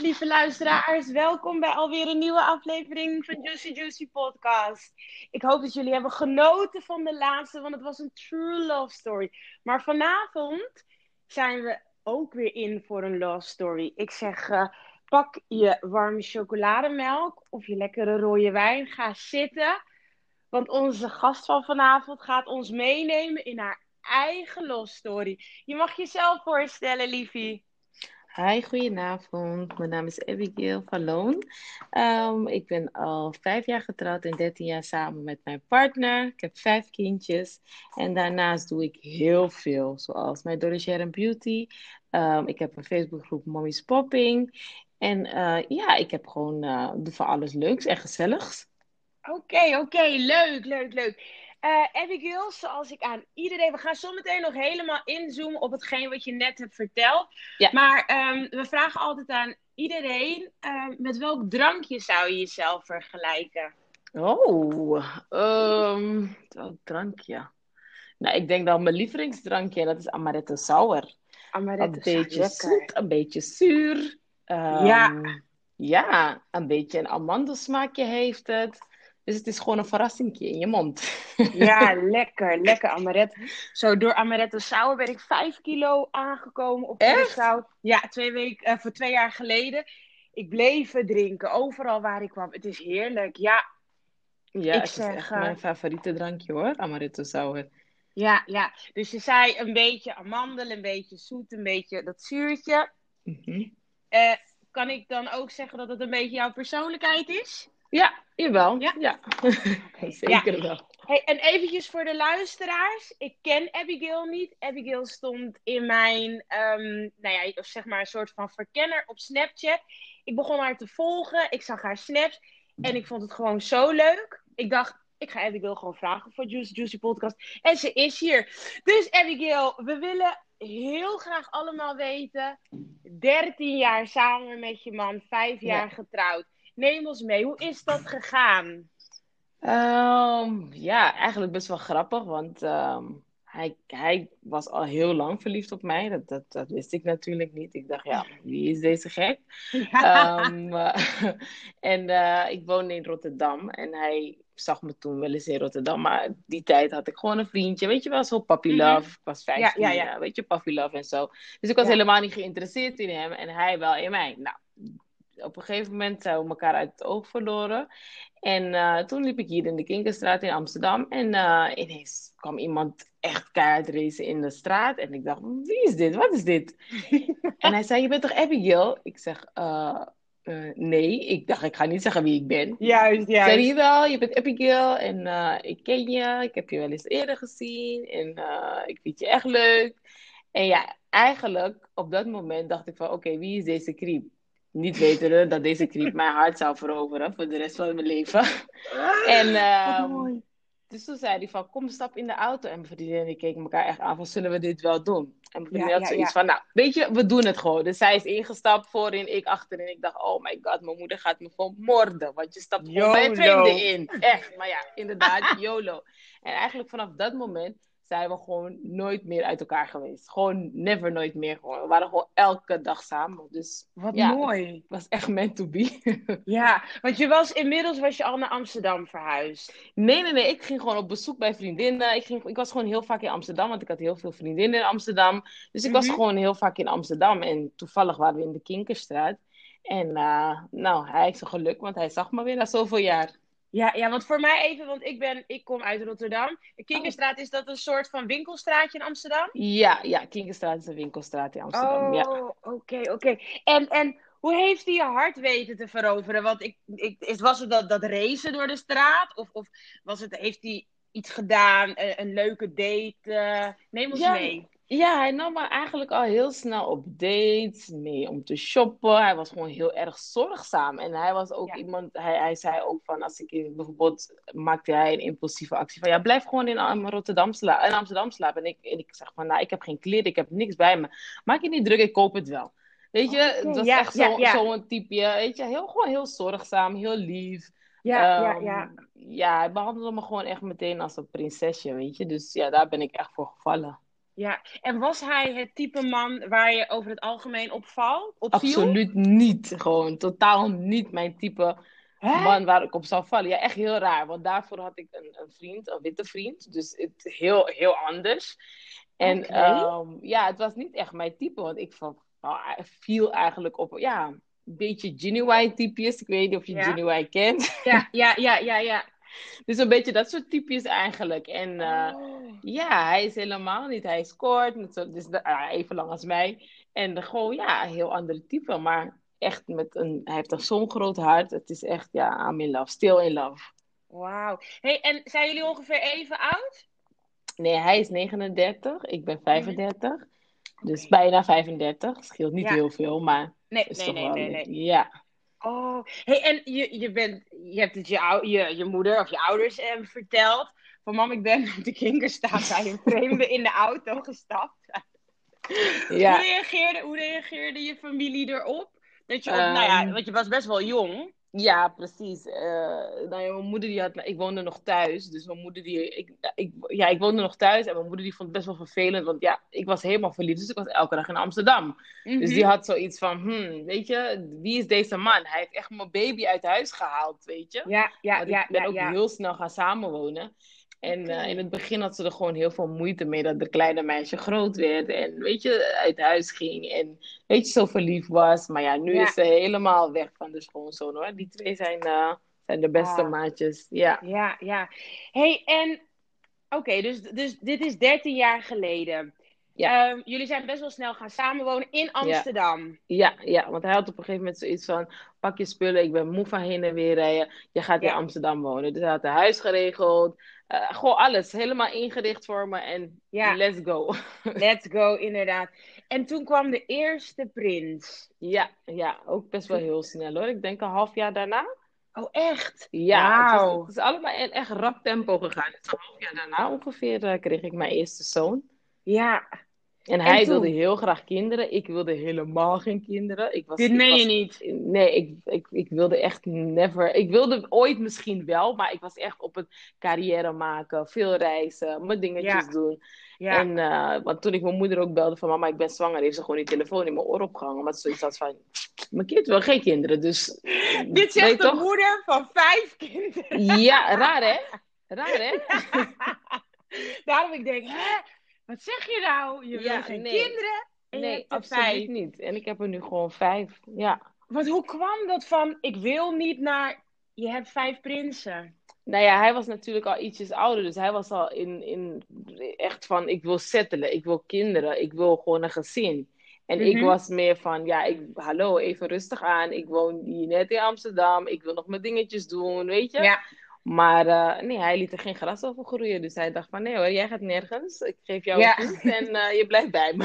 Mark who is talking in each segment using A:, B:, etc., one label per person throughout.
A: Lieve luisteraars. Welkom bij alweer een nieuwe aflevering van Juicy Juicy Podcast. Ik hoop dat jullie hebben genoten van de laatste, want het was een true love story. Maar vanavond zijn we ook weer in voor een love story. Ik zeg, uh, pak je warme chocolademelk of je lekkere rode wijn. Ga zitten, want onze gast van vanavond gaat ons meenemen in haar eigen love story. Je mag jezelf voorstellen, liefie.
B: Hi, goedenavond. Mijn naam is Abigail van Loon. Um, ik ben al vijf jaar getrouwd en dertien jaar samen met mijn partner. Ik heb vijf kindjes. En daarnaast doe ik heel veel, zoals mijn Doris Sharon Beauty. Um, ik heb een Facebookgroep Mommy's Popping. En uh, ja, ik heb gewoon uh, voor alles leuks en gezelligs.
A: Oké, oké. Leuk, leuk, leuk. Uh, Abigail, zoals ik aan iedereen. We gaan zometeen nog helemaal inzoomen op hetgeen wat je net hebt verteld. Ja. Maar um, we vragen altijd aan iedereen: uh, met welk drankje zou je jezelf vergelijken?
B: Oh, um, welk drankje? Nou, ik denk dat mijn lievelingsdrankje, dat is amaretto sour.
A: Amaretto
B: Een beetje zoet, een beetje zuur. Um,
A: ja.
B: Ja, een beetje een amandelsmaakje heeft het. Dus het is gewoon een verrassingje in je mond.
A: Ja, lekker, lekker amaretto. Zo, door amaretto sour ben ik vijf kilo aangekomen op Curaçao. Ja, twee weken, uh, voor twee jaar geleden. Ik bleef drinken, overal waar ik kwam. Het is heerlijk, ja.
B: Ja, ik het zeg, is echt uh, mijn favoriete drankje hoor, amaretto sour.
A: Ja, ja. Dus je zei een beetje amandel, een beetje zoet, een beetje dat zuurtje.
B: Mm -hmm.
A: uh, kan ik dan ook zeggen dat het een beetje jouw persoonlijkheid is?
B: Ja, jawel. Ja, ja. zeker
A: ja.
B: wel.
A: Hey, en eventjes voor de luisteraars. Ik ken Abigail niet. Abigail stond in mijn, um, nou ja, zeg maar een soort van verkenner op Snapchat. Ik begon haar te volgen. Ik zag haar snaps. En ik vond het gewoon zo leuk. Ik dacht, ik ga Abigail gewoon vragen voor Juicy Juicy Podcast. En ze is hier. Dus Abigail, we willen heel graag allemaal weten. 13 jaar samen met je man, 5 jaar ja. getrouwd. Neem ons mee, hoe is dat gegaan?
B: Um, ja, eigenlijk best wel grappig, want um, hij, hij was al heel lang verliefd op mij. Dat, dat, dat wist ik natuurlijk niet. Ik dacht, ja, wie is deze gek? Ja. Um, uh, en uh, ik woonde in Rotterdam en hij zag me toen wel eens in Rotterdam. Maar die tijd had ik gewoon een vriendje. Weet je wel, zo puppy love. Mm -hmm. Ik was 15, ja, ja, ja. weet je, puppy love en zo. Dus ik was helemaal niet geïnteresseerd in hem en hij wel in mij. Nou, op een gegeven moment zijn we elkaar uit het oog verloren. En uh, toen liep ik hier in de Kinkerstraat in Amsterdam. En uh, ineens kwam iemand echt keihard racen in de straat. En ik dacht, wie is dit? Wat is dit? en hij zei, je bent toch Abigail? Ik zeg, uh, nee. Ik dacht, ik ga niet zeggen wie ik ben.
A: Juist, juist.
B: Zei je wel, je bent Abigail. En ik ken je. Ik heb je wel eens eerder gezien. En ik vind je echt leuk. En ja, eigenlijk op dat moment dacht ik van, oké, okay, wie is deze creep? Niet wetende dat deze creep mijn hart zou veroveren voor de rest van mijn leven. en um, dus toen zei hij van, kom stap in de auto. En mijn vriendin en ik keken elkaar echt aan van, zullen we dit wel doen? En mijn vriendin ja, had zoiets ja, van, nou, weet je, we doen het gewoon. Dus zij is ingestapt, voorin, ik achterin. Ik dacht, oh my god, mijn moeder gaat me vermoorden. Want je stapt gewoon bij vreemden in. Echt, maar ja, inderdaad, YOLO. En eigenlijk vanaf dat moment zijn we gewoon nooit meer uit elkaar geweest. Gewoon never, nooit meer. Gewoon. We waren gewoon elke dag samen. Dus,
A: Wat
B: ja,
A: mooi.
B: Het was echt meant to be.
A: ja, want je was inmiddels was je al naar Amsterdam verhuisd.
B: Nee, nee, nee. Ik ging gewoon op bezoek bij vriendinnen. Ik, ging, ik was gewoon heel vaak in Amsterdam, want ik had heel veel vriendinnen in Amsterdam. Dus ik mm -hmm. was gewoon heel vaak in Amsterdam. En toevallig waren we in de Kinkerstraat. En uh, nou, hij heeft zijn geluk, want hij zag me weer na zoveel jaar.
A: Ja, ja, want voor mij even, want ik, ben, ik kom uit Rotterdam. De Kinkerstraat, is dat een soort van winkelstraatje in Amsterdam?
B: Ja, ja Kinkerstraat is een winkelstraat in Amsterdam.
A: Oh,
B: ja.
A: oké, okay, oké. Okay. En, en hoe heeft hij je hart weten te veroveren? Want ik, ik, is, was het dat, dat racen door de straat? Of, of was het, heeft hij iets gedaan, een, een leuke date? Uh, neem ons
B: ja.
A: mee.
B: Ja, hij nam me eigenlijk al heel snel op dates, mee om te shoppen. Hij was gewoon heel erg zorgzaam. En hij was ook ja. iemand, hij, hij zei ook van, als ik bijvoorbeeld, maakte hij een impulsieve actie van, ja, blijf gewoon in Rotterdam slapen, in Amsterdam slapen. En ik, en ik zeg van, nou, ik heb geen kleren, ik heb niks bij me. Maak je niet druk, ik koop het wel. Weet je, dat is
A: ja,
B: echt
A: ja,
B: zo'n
A: ja.
B: zo type, weet je, heel, gewoon heel zorgzaam, heel lief.
A: Ja, ja,
B: Ehm,
A: ja.
B: ja, hij behandelde me gewoon echt meteen als een prinsesje, weet je. Dus ja, daar ben ik echt voor gevallen.
A: Ja, en was hij het type man waar je over het algemeen op valt?
B: Absoluut niet. Gewoon totaal niet mijn type
A: Hè?
B: man waar ik op zou vallen. Ja, echt heel raar. Want daarvoor had ik een, een vriend, een witte vriend. Dus het heel, heel anders. En ehm, ja, het was niet echt mijn type. Want ik van, nou, viel eigenlijk op, ja, een beetje genuine typjes. Ik weet niet of je
A: Ja.
B: genuine kent.
A: Ja, ja, ja, ja, ja.
B: Dus een beetje dat soort typjes eigenlijk. En eh,
A: Oh.
B: ja, hij is helemaal niet. Hij is kort, met zo, dus ah, even lang als mij. En gewoon, ja, een heel andere type. Maar echt met een, hij heeft een zo'n groot hart. Het is echt, ja, I'm in love. Still in love.
A: Wauw. Hey, en zijn jullie ongeveer even oud?
B: Nee, hij is 39, ik ben 35. Dus bijna 35. Scheelt niet
A: Ja.
B: heel veel, maar
A: Nee,
B: is
A: nee, nee, nee.
B: Ja.
A: Oh, hey, en je, je, bent, je hebt het je, je, je moeder of je ouders eh, verteld. Van mam, ik ben op de kinkerstaat bij een vreemde in de auto gestapt. Hoe,
B: Ja.
A: reageerde, hoe reageerde je familie erop? Dat je op,
B: Ehm.
A: nou ja, want je was best wel jong.
B: Ja, precies. Eh, nou ja, mijn moeder die had, ik woonde nog thuis, dus mijn moeder die, ik, ik, ja, ik woonde nog thuis en mijn moeder die vond het best wel vervelend, want ja, ik was helemaal verliefd, dus ik was elke dag in Amsterdam. Dus
A: Mhm.
B: die had zoiets van, hmm, weet je, wie is deze man? Hij heeft echt mijn baby uit huis gehaald, weet je.
A: Ja, ja,
B: Want
A: ja,
B: ik ben
A: ja,
B: ook
A: ja.
B: heel snel gaan samenwonen. En eh, in het begin had ze er gewoon heel veel moeite mee dat de kleine meisje groot werd. En weet je, uit huis ging. En weet je, zo verliefd was. Maar ja, nu
A: Ja.
B: is ze helemaal weg van de schoonzoon hoor. Die twee zijn, eh, zijn de beste
A: Ah.
B: maatjes. Ja.
A: Ja, ja. hey, en oké, dus, dus dit is 13 jaar geleden.
B: Ja.
A: Ehm, jullie zijn best wel snel gaan samenwonen in Amsterdam.
B: Ja, ja, want hij had op een gegeven moment zoiets van: pak je spullen, ik ben moe van heen en weer rijden. Je gaat in. Amsterdam wonen. Dus hij had een huis geregeld. Eh, gewoon alles helemaal ingericht voor me. En
A: Ja.
B: let's go.
A: Let's go, inderdaad. En toen kwam de eerste prins.
B: Ja, ja, ook best wel heel snel hoor. Ik denk een half jaar daarna.
A: Oh, echt?
B: Ja, het, was, het is allemaal in echt rap tempo gegaan. Dus een half jaar daarna ongeveer eh, kreeg ik mijn eerste zoon.
A: Ja,
B: En hij
A: toen?
B: wilde heel graag kinderen. Ik wilde helemaal geen kinderen. Ik was,
A: dit
B: ik
A: meen
B: was-
A: je niet.
B: Nee, ik, ik, ik wilde echt never. Ik wilde ooit misschien wel, maar ik was echt op het carrière maken, veel reizen, mijn dingetjes
A: Ja.
B: doen.
A: Ja,
B: En eh, want toen ik mijn moeder ook belde van mama, ik ben zwanger, heeft ze gewoon die telefoon in mijn oor opgehangen. Maar zoiets had van, mijn kind wil geen kinderen, dus...
A: dit zegt de
B: toch?
A: moeder van vijf kinderen.
B: Ja, raar hè? Raar hè?
A: Daarom ik denk, hè? Wat zeg je nou? Je wil
B: Ja,
A: geen
B: nee.
A: kinderen? En
B: Nee, absoluut
A: vijf.
B: niet. En ik heb er nu gewoon vijf. Ja.
A: Want hoe kwam dat van, ik wil niet naar, je hebt vijf prinsen.
B: Nou ja, hij was natuurlijk al ietsjes ouder. Dus hij was al in, in echt van, ik wil settelen, ik wil kinderen, ik wil gewoon een gezin. En ik
A: Mhm.
B: was meer van, ja, ik, hallo, even rustig aan. Ik woon hier net in Amsterdam. Ik wil nog mijn dingetjes doen, weet je.
A: Ja.
B: Maar eh, nee, hij liet er geen gras over groeien. Dus hij dacht van, nee hoor, jij gaat nergens. Ik geef jou
A: Ja.
B: een kind en eh, je blijft bij me.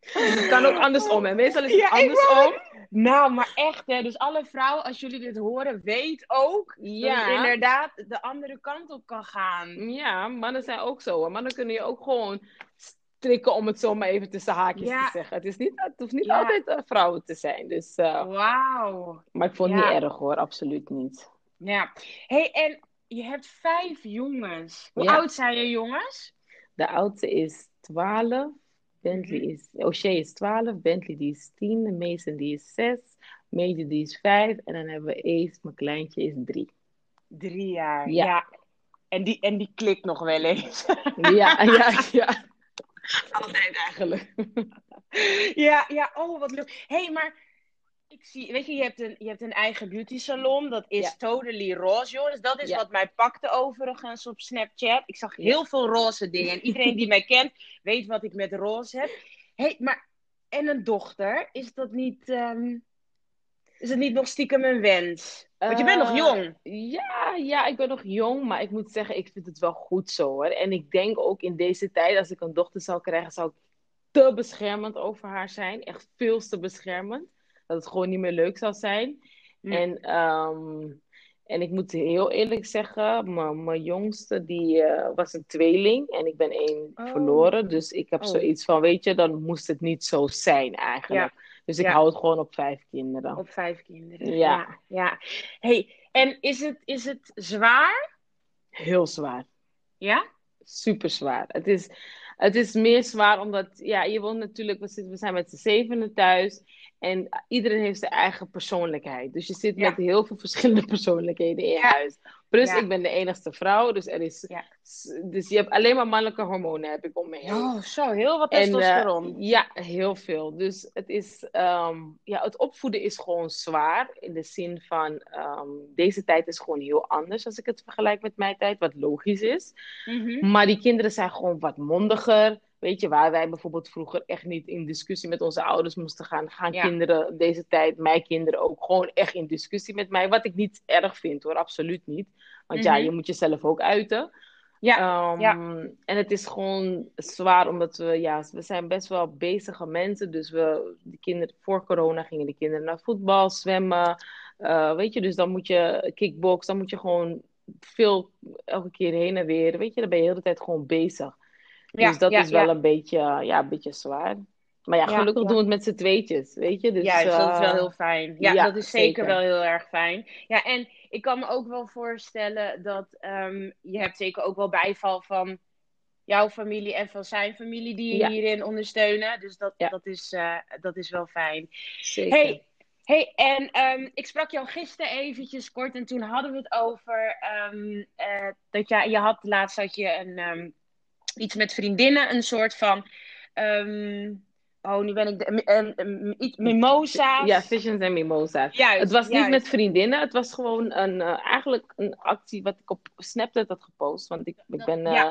B: het kan ook andersom. En meestal is het
A: Ja, ik
B: andersom.
A: Nou, maar echt hè. Dus alle vrouwen, als jullie dit horen, weet ook dat het
B: Ja.
A: inderdaad de andere kant op kan gaan.
B: Ja, mannen zijn ook zo. hoor. Mannen kunnen je ook gewoon strikken om het zo maar even tussen haakjes
A: Ja.
B: te zeggen. Het, is niet, het hoeft niet
A: Ja.
B: altijd eh, vrouwen te zijn. Dus,
A: Wauw.
B: maar ik vond het
A: Ja.
B: niet erg hoor, absoluut niet.
A: Ja. hey, en je hebt vijf jongens. Hoe
B: Ja.
A: oud zijn je jongens?
B: De oudste is 12. Bentley
A: Mhm.
B: is, O'Shea is 12. Bentley die is 10. Mason die is 6. Major die is 5. En dan hebben we Ace, mijn kleintje, is 3.
A: Drie jaar.
B: Ja.
A: Ja. En, die, en die klikt nog wel eens.
B: Ja, ja, ja. Altijd eigenlijk.
A: ja, ja, oh, wat leuk. hey, maar ik zie, weet je, je hebt een, je hebt een eigen beauty salon. Dat is
B: Ja.
A: totally roze, joh. Dus dat is
B: Ja.
A: wat mij pakte overigens op Snapchat. Ik zag
B: Ja.
A: heel veel roze dingen. En iedereen die mij kent, weet wat ik met roze heb. hey, maar en een dochter, is dat niet, ehm, is het niet nog stiekem een wens? Want je bent nog
B: Eh,
A: jong.
B: Ja, ja, ik ben nog jong, maar ik moet zeggen, ik vind het wel goed zo hoor. En ik denk ook in deze tijd, als ik een dochter zou krijgen, zou ik te beschermend over haar zijn. Echt veel te beschermend. Dat het gewoon niet meer leuk zou zijn. En, ehm, en ik moet heel eerlijk zeggen, mijn jongste die eh, was een tweeling en ik ben één
A: Oh.
B: verloren. Dus ik heb
A: Oh.
B: zoiets van, weet je, dan moest het niet zo zijn eigenlijk. Dus ik
A: Ja.
B: hou het gewoon op vijf kinderen.
A: Op vijf kinderen.
B: Ja.
A: ja. ja. hey, en is het, is het zwaar?
B: Heel zwaar.
A: Ja?
B: super zwaar. Het is Het is meer zwaar omdat, ja, je woont natuurlijk, we, zitten, we zijn met z'n zevenen thuis. En iedereen heeft zijn eigen persoonlijkheid. Dus je zit met heel veel verschillende persoonlijkheden in je huis. Plus, ik ben de enigste vrouw, dus er is. Dus je hebt alleen maar mannelijke hormonen, heb ik om me heen.
A: Oh, zo, heel wat testosteron.
B: Uh, ja, heel veel. Dus het is. Ehm, ja, het opvoeden is gewoon zwaar. In de zin van. Ehm, deze tijd is gewoon heel anders als ik het vergelijk met mijn tijd, wat logisch is. Mhm. Maar die kinderen zijn gewoon wat mondiger. Weet je, waar wij bijvoorbeeld vroeger echt niet in discussie met onze ouders moesten gaan, gaan kinderen deze tijd, mijn kinderen ook, gewoon echt in discussie met mij. Wat ik niet erg vind hoor, absoluut niet. Want ja, mhm. je moet jezelf ook uiten. Ja, um, ja. En het is gewoon zwaar, omdat we, ja, we zijn best wel bezige mensen. Dus we, de kinderen, voor corona gingen de kinderen naar voetbal, zwemmen. Uh, weet je, dus dan moet je kickbox, dan moet je gewoon veel, elke keer heen en weer. Weet je, dan ben je de hele tijd gewoon bezig. Dus dat is wel een, beetje, ja, een beetje zwaar. Maar ja, gelukkig doen we het met z'n tweetjes, weet je. Dus,
A: ja, dus dat is wel eh, heel fijn. Ja, dat is zeker, wel heel erg fijn. Ja, en ik kan me ook wel voorstellen dat um, je hebt zeker ook wel bijval van jouw familie en van zijn familie die je hierin ondersteunen. Dus dat, dat, is, uh, dat is wel fijn. Zeker. Hey, hey en um, ik sprak jou gisteren eventjes kort en toen hadden we het over um, uh, dat ja, je had laatst dat je een iets met vriendinnen, een soort van. Um, oh, nu ben ik. De, um, mimosa's.
B: Ja, visions en mimosa's. Juist, het was niet met vriendinnen, het was gewoon een, uh, eigenlijk een actie wat ik op Snapchat had gepost. Want ik, ik ben. Uh,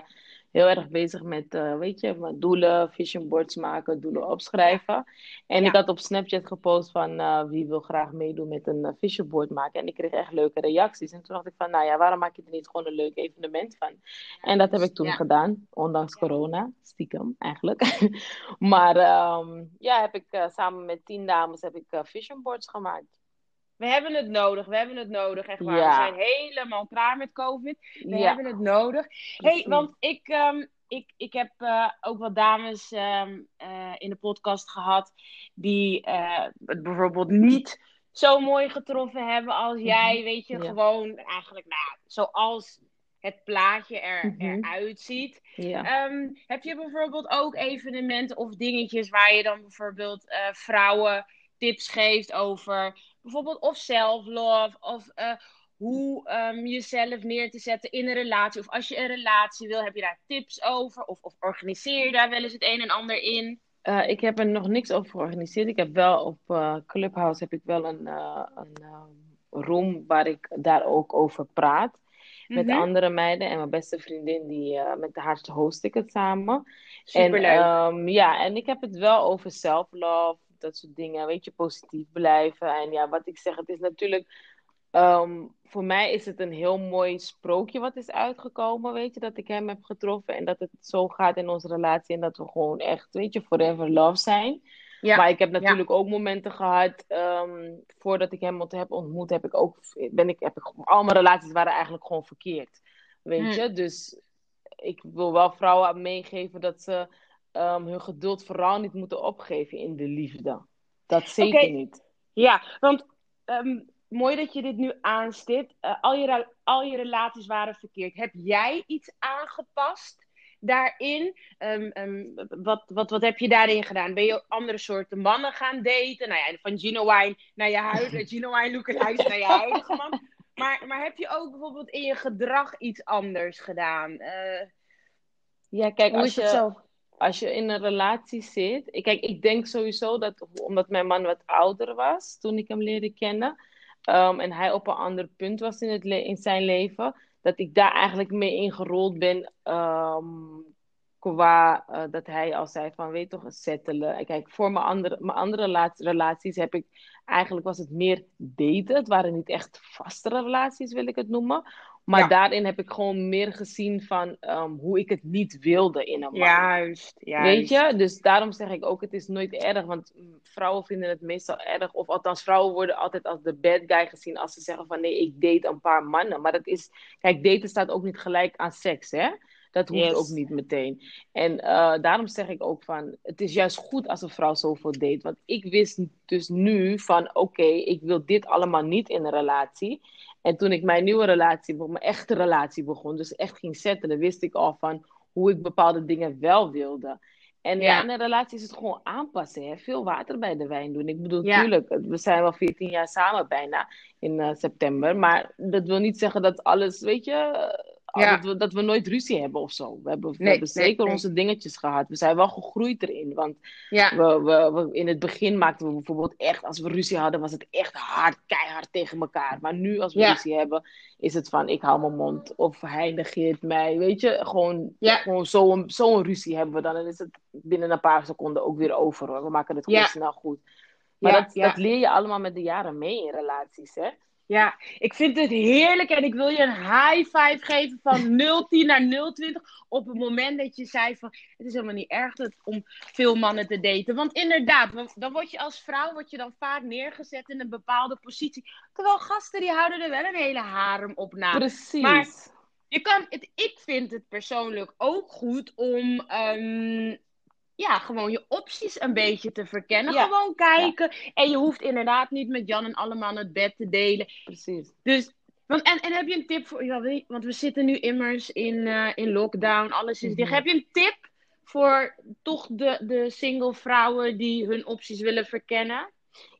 B: heel erg bezig met, uh, weet je, doelen, vision boards maken, doelen opschrijven. En ik had op Snapchat gepost van uh, wie wil graag meedoen met een uh, vision board maken. En ik kreeg echt leuke reacties. En toen dacht ik van, nou ja, waarom maak je er niet gewoon een leuk evenement van? En dat heb ik toen gedaan, ondanks corona, stiekem eigenlijk. maar um, ja, heb ik samen met tien dames heb ik vision boards gemaakt.
A: We hebben het nodig, we hebben het nodig, echt waar. We zijn helemaal klaar met COVID. We hebben het nodig. hey, want ik, um, ik, ik heb uh, ook wat dames um, uh, in de podcast gehad die uh, het bijvoorbeeld niet zo mooi getroffen hebben als jij. Mhm. Weet je, gewoon eigenlijk, nou, zoals het plaatje er, mm -hmm. eruit ziet. Ja. Um, heb je bijvoorbeeld ook evenementen of dingetjes waar je dan bijvoorbeeld vrouwen tips geeft over bijvoorbeeld of self-love of uh, hoe um, jezelf neer te zetten in een relatie. Of als je een relatie wil, heb je daar tips over? Of, of organiseer je daar wel eens het een en ander in?
B: Uh, ik heb er nog niks over georganiseerd. Ik heb wel op uh, Clubhouse heb ik wel een, een room waar ik daar ook over praat. Met mm -hmm. andere meiden en mijn beste vriendin, die, met haar host ik het samen. Superleuk. En, um, ja, en ik heb het wel over self-love, dat soort dingen. Weet je, positief blijven. En ja, wat ik zeg, het is natuurlijk. Ehm, voor mij is het een heel mooi sprookje wat is uitgekomen, weet je, dat ik hem heb getroffen en dat het zo gaat in onze relatie en dat we gewoon echt, weet je, forever love zijn. Ja. Maar ik heb natuurlijk ook momenten gehad, um, voordat ik hem heb ontmoet, heb ik ook, ben ik, heb ik, al mijn relaties waren eigenlijk gewoon verkeerd, weet hmm. je. Dus ik wil wel vrouwen meegeven dat ze um, hun geduld vooral niet moeten opgeven in de liefde. Dat zeker niet.
A: Ja, want um, mooi dat je dit nu aanstipt. Uh, al, je al je relaties waren verkeerd. Heb jij iets aangepast? daarin? Um, wat, wat, wat heb je daarin gedaan? Ben je andere soorten mannen gaan daten? Nou ja, van Gino Wine naar je huidige Gino Wine lookalike naar je huidige man. Maar, maar heb je ook bijvoorbeeld in je gedrag iets anders gedaan? Uh,
B: ja, kijk, als je, zo? Als je in een relatie zit. Kijk, ik denk sowieso dat omdat mijn man wat ouder was toen ik hem leerde kennen. Um, en hij op een ander punt was in, het in zijn leven. Dat ik daar eigenlijk mee ingerold ben. Um, qua uh, dat hij al zei van weet toch, settelen. Kijk, voor mijn andere, mijn andere relaties heb ik eigenlijk was het meer daten. Het waren niet echt vaste relaties, wil ik het noemen. Maar daarin heb ik gewoon meer gezien van um, hoe ik het niet wilde in een man.
A: Juist, juist.
B: Weet je? Dus daarom zeg ik ook, het is nooit erg. Want vrouwen vinden het meestal erg. Of althans, vrouwen worden altijd als de bad guy gezien als ze zeggen van nee, ik date een paar mannen. Maar dat is, kijk, daten staat ook niet gelijk aan seks, hè? Dat hoeft ook niet meteen. En uh, daarom zeg ik ook van, het is juist goed als een vrouw zoveel date. Want ik wist dus nu van, oké, ik wil dit allemaal niet in een relatie. En toen ik mijn nieuwe relatie, mijn echte relatie begon, dus echt ging zetten, dan wist ik al van hoe ik bepaalde dingen wel wilde. En
A: Ja.
B: in een relatie is het gewoon aanpassen. Hè? Veel water bij de wijn doen. Ik bedoel,
A: Ja.
B: tuurlijk, we zijn wel 14 jaar samen bijna in eh, september. Maar dat wil niet zeggen dat alles, weet je, eh,
A: Ja.
B: dat, we, dat we nooit ruzie hebben of zo. We hebben, we
A: Nee,
B: hebben
A: nee,
B: zeker
A: nee.
B: onze dingetjes gehad. We zijn wel gegroeid erin. Want
A: Ja,
B: we, we, we- in het begin maakten we bijvoorbeeld echt, als we ruzie hadden, was het echt hard, keihard tegen elkaar. Maar nu, als we
A: Ja.
B: ruzie hebben, is het van ik hou mijn mond of hij negeert mij. Weet je, gewoon, gewoon zo'n ruzie hebben we dan. En is het binnen een paar seconden ook weer over hoor. We maken het gewoon snel goed. Maar dat, dat leer je allemaal met de jaren mee in relaties, hè?
A: Ja, ik vind het heerlijk en ik wil je een high five geven van 010 naar 020 op het moment dat je zei van het is helemaal niet erg dat, om veel mannen te daten. Want inderdaad, dan word je als vrouw word je dan vaak neergezet in een bepaalde positie. Terwijl gasten die houden er wel een hele harem op na.
B: Precies.
A: Maar- Je kan het, ik vind het persoonlijk ook goed om ehm, ja, gewoon je opties een beetje te verkennen.
B: Ja.
A: Gewoon kijken. En je hoeft inderdaad niet met Jan en allemaal het bed te delen.
B: Precies.
A: Dus, want, en, en heb je een tip voor, ja, want we zitten nu immers in, eh, in lockdown, alles is dicht.
B: Mhm.
A: Heb je een tip voor toch de, de single vrouwen die hun opties willen verkennen?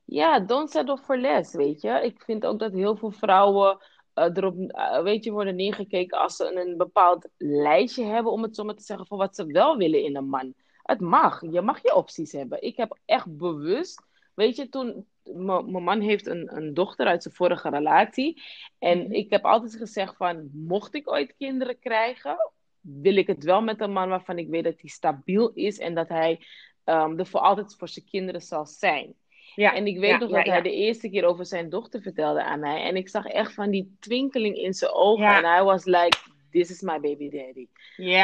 B: Ja, don't settle for less, weet je. Ik vind ook dat heel veel vrouwen eh, erop, eh, weet je, worden neergekeken als ze een, een bepaald lijstje hebben, om het zo maar te zeggen, van wat ze wel willen in een man. Het mag, je mag je opties hebben. Ik heb echt bewust, weet je, toen, mijn man heeft een, een dochter uit zijn vorige relatie. En
A: Mhm.
B: ik heb altijd gezegd van, mocht ik ooit kinderen krijgen, wil ik het wel met een man waarvan ik weet dat hij stabiel is en dat hij ehm, er voor altijd voor zijn kinderen zal zijn.
A: Ja,
B: En ik weet
A: ja,
B: nog
A: ja,
B: dat
A: ja.
B: hij de eerste keer over zijn dochter vertelde aan mij. En ik zag echt van die twinkeling in zijn ogen.
A: Ja.
B: En hij was like, this is my baby daddy.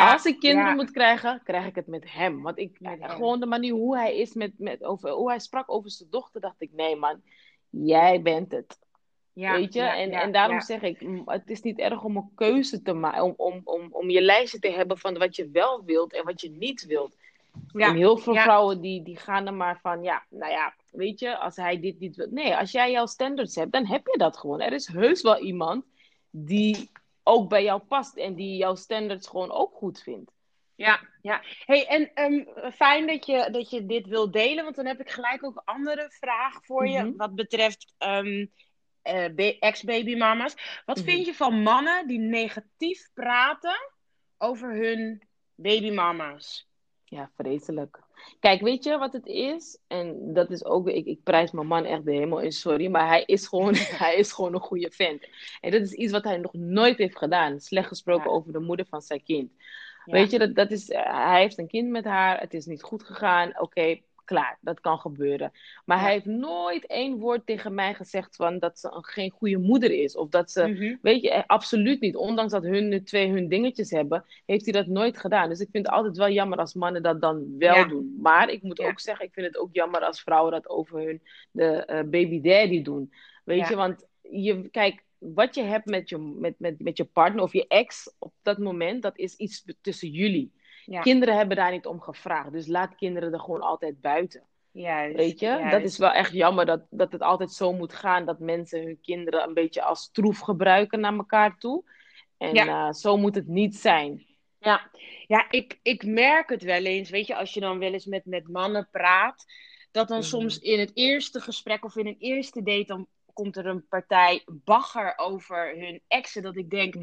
B: Als ik kinderen moet krijgen, krijg ik het met hem. Want ik,
A: Met
B: gewoon de manier hoe hij is met, met over, hoe hij sprak over zijn dochter, dacht ik, nee man, jij bent het.
A: Ja,
B: weet je? en, en daarom zeg ik, het is niet erg om een keuze te maken, om, om, om, om je lijstje te hebben van wat je wel wilt en wat je niet wilt.
A: Ja,
B: En heel veel
A: ja.
B: vrouwen die, die gaan er maar van, ja, nou ja, weet je, als hij dit niet wil. Nee, als jij jouw standards hebt, dan heb je dat gewoon. Er is heus wel iemand die ook bij jou past en die jouw standards gewoon ook goed vindt.
A: Ja, ja. Hey, en ehm, fijn dat je, dat je dit wil delen, want dan heb ik gelijk ook een andere vraag voor je.
B: Mhm.
A: Wat betreft ba- ex-babymama's. Wat
B: Mhm.
A: vind je van mannen die negatief praten over hun babymama's?
B: Ja, vreselijk. Kijk, weet je wat het is? En dat is ook, ik, ik prijs mijn man echt de hemel in, sorry, maar hij is gewoon, hij is gewoon een goede vent. En dat is iets wat hij nog nooit heeft gedaan. Slecht gesproken
A: Ja.
B: over de moeder van zijn kind.
A: Ja.
B: Weet je, dat, dat is, eh, hij heeft een kind met haar, het is niet goed gegaan, oké, klaar, dat kan gebeuren. Maar
A: Ja.
B: hij heeft nooit één woord tegen mij gezegd van dat ze een, geen goede moeder is. Of dat ze,
A: Mhm.
B: weet je, eh, absoluut niet. Ondanks dat hun twee hun dingetjes hebben, heeft hij dat nooit gedaan. Dus ik vind het altijd wel jammer als mannen dat dan wel
A: Ja.
B: doen. Maar ik moet
A: Ja.
B: ook zeggen, ik vind het ook jammer als vrouwen dat over hun de, eh, baby daddy doen. Weet je, want je, kijk, wat je hebt met je, met, met, met je partner of je ex op dat moment, dat is iets tussen jullie.
A: Ja.
B: Kinderen hebben daar niet om gevraagd. Dus laat kinderen er gewoon altijd buiten.
A: Juist,
B: Weet je?
A: juist.
B: Dat is wel echt jammer dat, dat het altijd zo moet gaan dat mensen hun kinderen een beetje als troef gebruiken naar elkaar toe. En
A: Ja.
B: eh, zo moet het niet zijn.
A: Ja, ja ik, ik merk het wel eens. Weet je, als je dan wel eens met, met mannen praat, dat dan
B: Mhm.
A: soms in het eerste gesprek of in een eerste date, dan komt er een partij bagger over hun exen. Dat ik denk,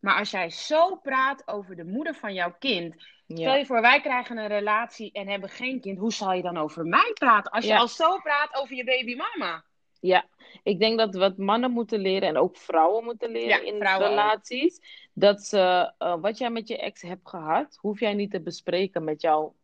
A: maar als jij zo praat over de moeder van jouw kind. Stel je voor, wij krijgen een relatie en hebben geen kind. Hoe zal je dan over mij praten? Als je al zo praat over je babymama.
B: Ja, ik denk dat wat mannen moeten leren en ook vrouwen moeten leren
A: Ja,
B: in
A: ook.
B: relaties, dat ze eh, wat jij met je ex hebt gehad, hoef jij niet te bespreken met jouw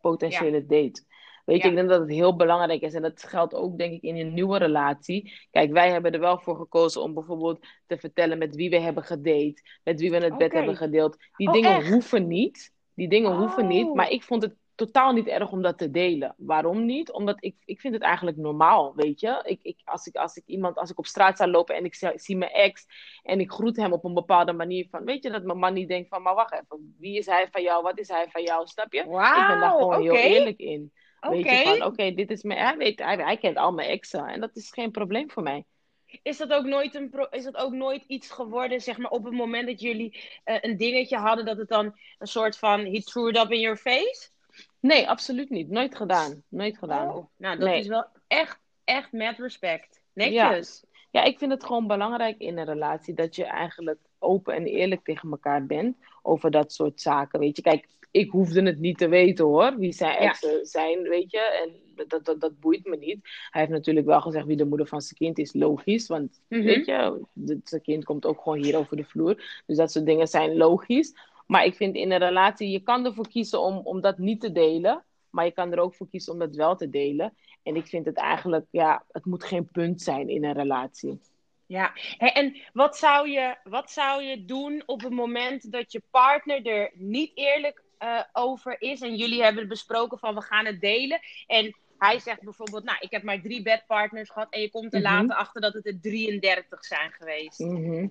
B: potentiële date. Weet je,
A: Ja.
B: ik denk dat het heel belangrijk is en dat geldt ook denk ik in een nieuwe relatie. Kijk, wij hebben er wel voor gekozen om bijvoorbeeld te vertellen met wie we hebben gedate, met wie we het bed hebben gedeeld. Die
A: Oh,
B: dingen
A: echt?
B: hoeven niet. Die dingen hoeven niet,
A: Oh.
B: maar ik vond het totaal niet erg om dat te delen. Waarom niet? Omdat ik, ik vind het eigenlijk normaal, weet je. Ik, ik, als, ik, als ik iemand, als ik op straat zou lopen en ik zie, zie mijn ex en ik groet hem op een bepaalde manier van, weet je, dat mijn man niet denkt van, maar wacht even, wie is hij van jou? Wat is hij van jou? Snap je? Ik ben daar gewoon heel eerlijk in. Weet je, van oké, dit is mijn, hij, weet, hij, hij kent al mijn exen en dat is geen probleem voor mij.
A: Is dat ook nooit, een pro- is dat ook nooit iets geworden, zeg maar, op het moment dat jullie eh, een dingetje hadden, dat het dan een soort van, he threw it up in your face?
B: Nee, absoluut niet. Nooit gedaan. Nooit gedaan.
A: Oh, nou, dat
B: Nee.
A: is wel echt, echt met respect. Netjes.
B: Ja, ik vind het gewoon belangrijk in een relatie dat je eigenlijk open en eerlijk tegen elkaar bent over dat soort zaken. Weet je, kijk, ik hoefde het niet te weten hoor, wie zijn
A: Ja.
B: exen zijn, weet je. En dat, dat, dat boeit me niet. Hij heeft natuurlijk wel gezegd wie de moeder van zijn kind is, logisch. Want,
A: Mhm.
B: weet je, zijn kind komt ook gewoon hier over de vloer. Dus dat soort dingen zijn logisch. Maar ik vind in een relatie, je kan ervoor kiezen om, om dat niet te delen. Maar je kan er ook voor kiezen om dat wel te delen. En ik vind het eigenlijk, ja, het moet geen punt zijn in een relatie.
A: Ja, en wat zou, je, wat zou je doen op het moment dat je partner er niet eerlijk eh, over is en jullie hebben besproken van we gaan het delen en hij zegt bijvoorbeeld, nou ik heb maar drie bedpartners gehad en je komt er
B: Mhm.
A: later achter dat het er 33 zijn geweest.
B: Mhm.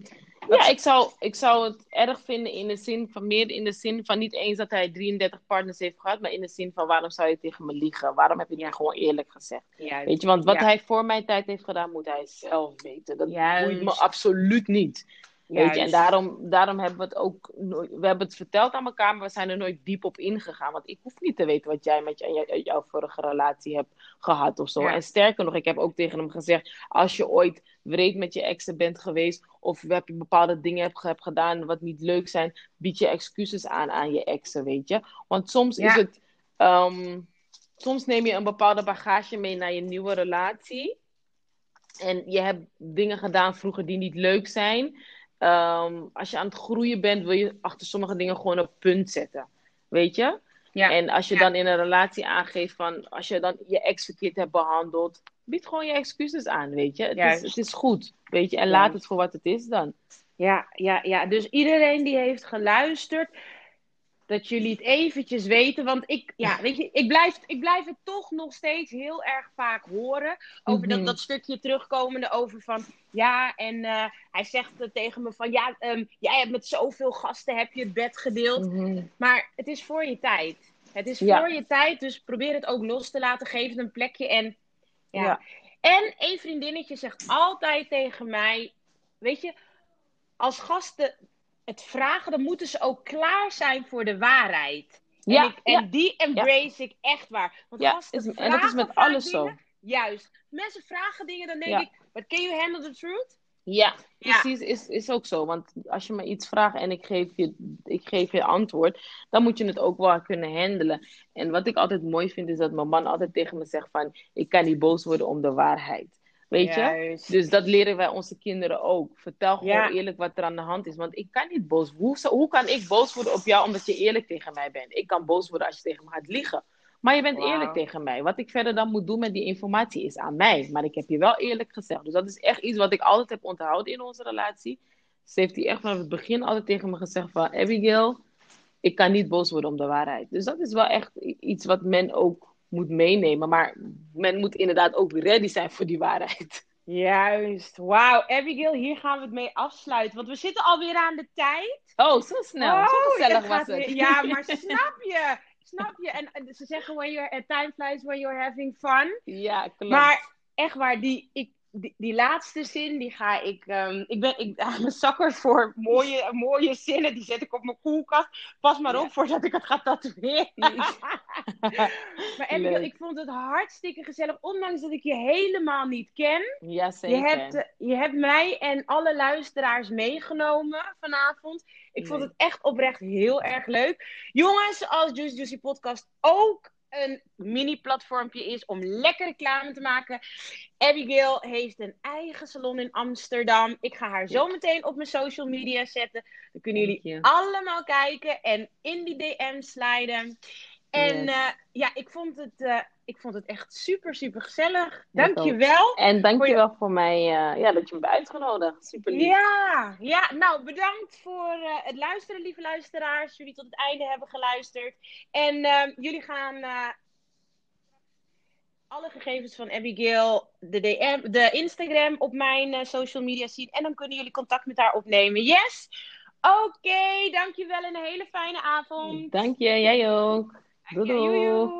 B: Ja, ik zou, ik zou het erg vinden in de zin van meer in de zin van niet eens dat hij 33 partners heeft gehad, maar in de zin van waarom zou je tegen me liegen? Waarom heb je het niet gewoon eerlijk gezegd?
A: Juist.
B: Weet je, want wat
A: Ja.
B: hij voor mijn tijd heeft gedaan, moet hij zelf weten. Dat
A: Juist.
B: boeit me absoluut niet. Weet je, en daarom, daarom hebben we het ook nooit, we hebben het verteld aan elkaar, maar we zijn er nooit diep op ingegaan. Want ik hoef niet te weten wat jij met jou- jouw vorige relatie hebt gehad of zo.
A: Ja.
B: En sterker nog, ik heb ook tegen hem gezegd, als je ooit wreed met je exen bent geweest, of heb je bepaalde dingen hebt, hebt gedaan wat niet leuk zijn, bied je excuses aan aan je exen, weet je. Want soms
A: Ja.
B: is het, ehm, soms neem je een bepaalde bagage mee naar je nieuwe relatie. En je hebt dingen gedaan vroeger die niet leuk zijn. Ehm, als je aan het groeien bent, wil je achter sommige dingen gewoon een punt zetten. Weet je?
A: Ja.
B: En als je
A: Ja.
B: dan in een relatie aangeeft van, als je dan je ex verkeerd hebt behandeld, bied gewoon je excuses aan, weet je? Het, is, het is goed, weet je? En laat het voor wat het is dan.
A: Ja, ja, ja. Dus iedereen die heeft geluisterd, dat jullie het eventjes weten. Want ik, ja, weet je, ik blijf, ik blijf het toch nog steeds heel erg vaak horen. Over dat,
B: Mhm.
A: dat stukje terugkomende over van, ja, en eh, hij zegt tegen me van, ja, ehm, jij hebt met zoveel gasten, heb je het bed gedeeld.
B: Mhm.
A: Maar het is voor je tijd. Het is
B: Ja.
A: voor je tijd, dus probeer het ook los te laten. Geef het een plekje. En, ja.
B: Ja.
A: en een vriendinnetje zegt altijd tegen mij: Weet je, als gasten het vragen, dan moeten ze ook klaar zijn voor de waarheid.
B: Ja,
A: en, ik, en
B: ja.
A: die embrace ik echt waar. Want
B: Ja, is- en dat is met alles
A: dingen.
B: zo.
A: Juist. Mensen vragen dingen, dan denk
B: Ja.
A: ik: But can you handle the truth?
B: Ja,
A: Ja.
B: precies, is, is ook zo. Want als je me iets vraagt en ik geef, je, ik geef je antwoord, dan moet je het ook wel kunnen handelen. En wat ik altijd mooi vind, is dat mijn man altijd tegen me zegt van, ik kan niet boos worden om de waarheid. Weet je?
A: Juist.
B: Dus dat leren wij onze kinderen ook. Vertel gewoon
A: Ja.
B: eerlijk wat er aan de hand is. Want ik kan niet boos hoe, zou- hoe kan ik boos worden op jou omdat je eerlijk tegen mij bent? Ik kan boos worden als je tegen me gaat liegen. Maar je bent eerlijk tegen mij. Wat ik verder dan moet doen met die informatie is aan mij. Maar ik heb je wel eerlijk gezegd. Dus dat is echt iets wat ik altijd heb onthouden in onze relatie. Ze heeft hij echt vanaf het begin altijd tegen me gezegd van... Abigail, ik kan niet boos worden om de waarheid. Dus dat is wel echt iets wat men ook moet meenemen. Maar men moet inderdaad ook ready zijn voor die waarheid.
A: Juist. Wauw. Abigail, hier gaan we het mee afsluiten. Want we zitten alweer aan de tijd.
B: Oh, zo snel. zo
A: Oh,
B: gezellig was het.
A: weer- Ja, maar snap je? Snap je? En, en ze zeggen, when you're, eh, time flies when you're having fun.
B: Ja, klopt.
A: Maar echt waar, die, ik, die, die laatste zin, die ga ik... ehm, ik ben ik, een zakker voor mooie, mooie zinnen. Die zet ik op mijn koelkast. Pas maar
B: Ja.
A: op voordat ik het ga tatoeëren. maar Abigail,
B: Leuk.
A: ik vond het hartstikke gezellig. Ondanks dat ik je helemaal niet ken.
B: Ja,
A: Je
B: zeker.
A: hebt, eh, je hebt mij en alle luisteraars meegenomen vanavond. Ik vond het echt oprecht heel erg leuk. Jongens, als Juicy Juicy Podcast ook een mini-platformpje is om lekker reclame te maken. Abigail heeft een eigen salon in Amsterdam. Ik ga haar zo meteen op mijn social media zetten. Dan kunnen jullie allemaal kijken en in die DM sliden. En
B: Yes.
A: eh, ja, ik vond, het, eh, ik vond het echt super, super gezellig. Dank je wel.
B: En dankjewel voor mij, eh, ja, dat je me hebt uitgenodigd. Super lief.
A: Ja, ja, nou bedankt voor het luisteren, lieve luisteraars. Jullie tot het einde hebben geluisterd. En ehm, jullie gaan alle gegevens van Abigail, de, DM, de Instagram op mijn social media zien. En dan kunnen jullie contact met haar opnemen. Yes? Oké, dankjewel en een hele fijne avond.
B: Dank je, jij ook. 嘟
A: 嘟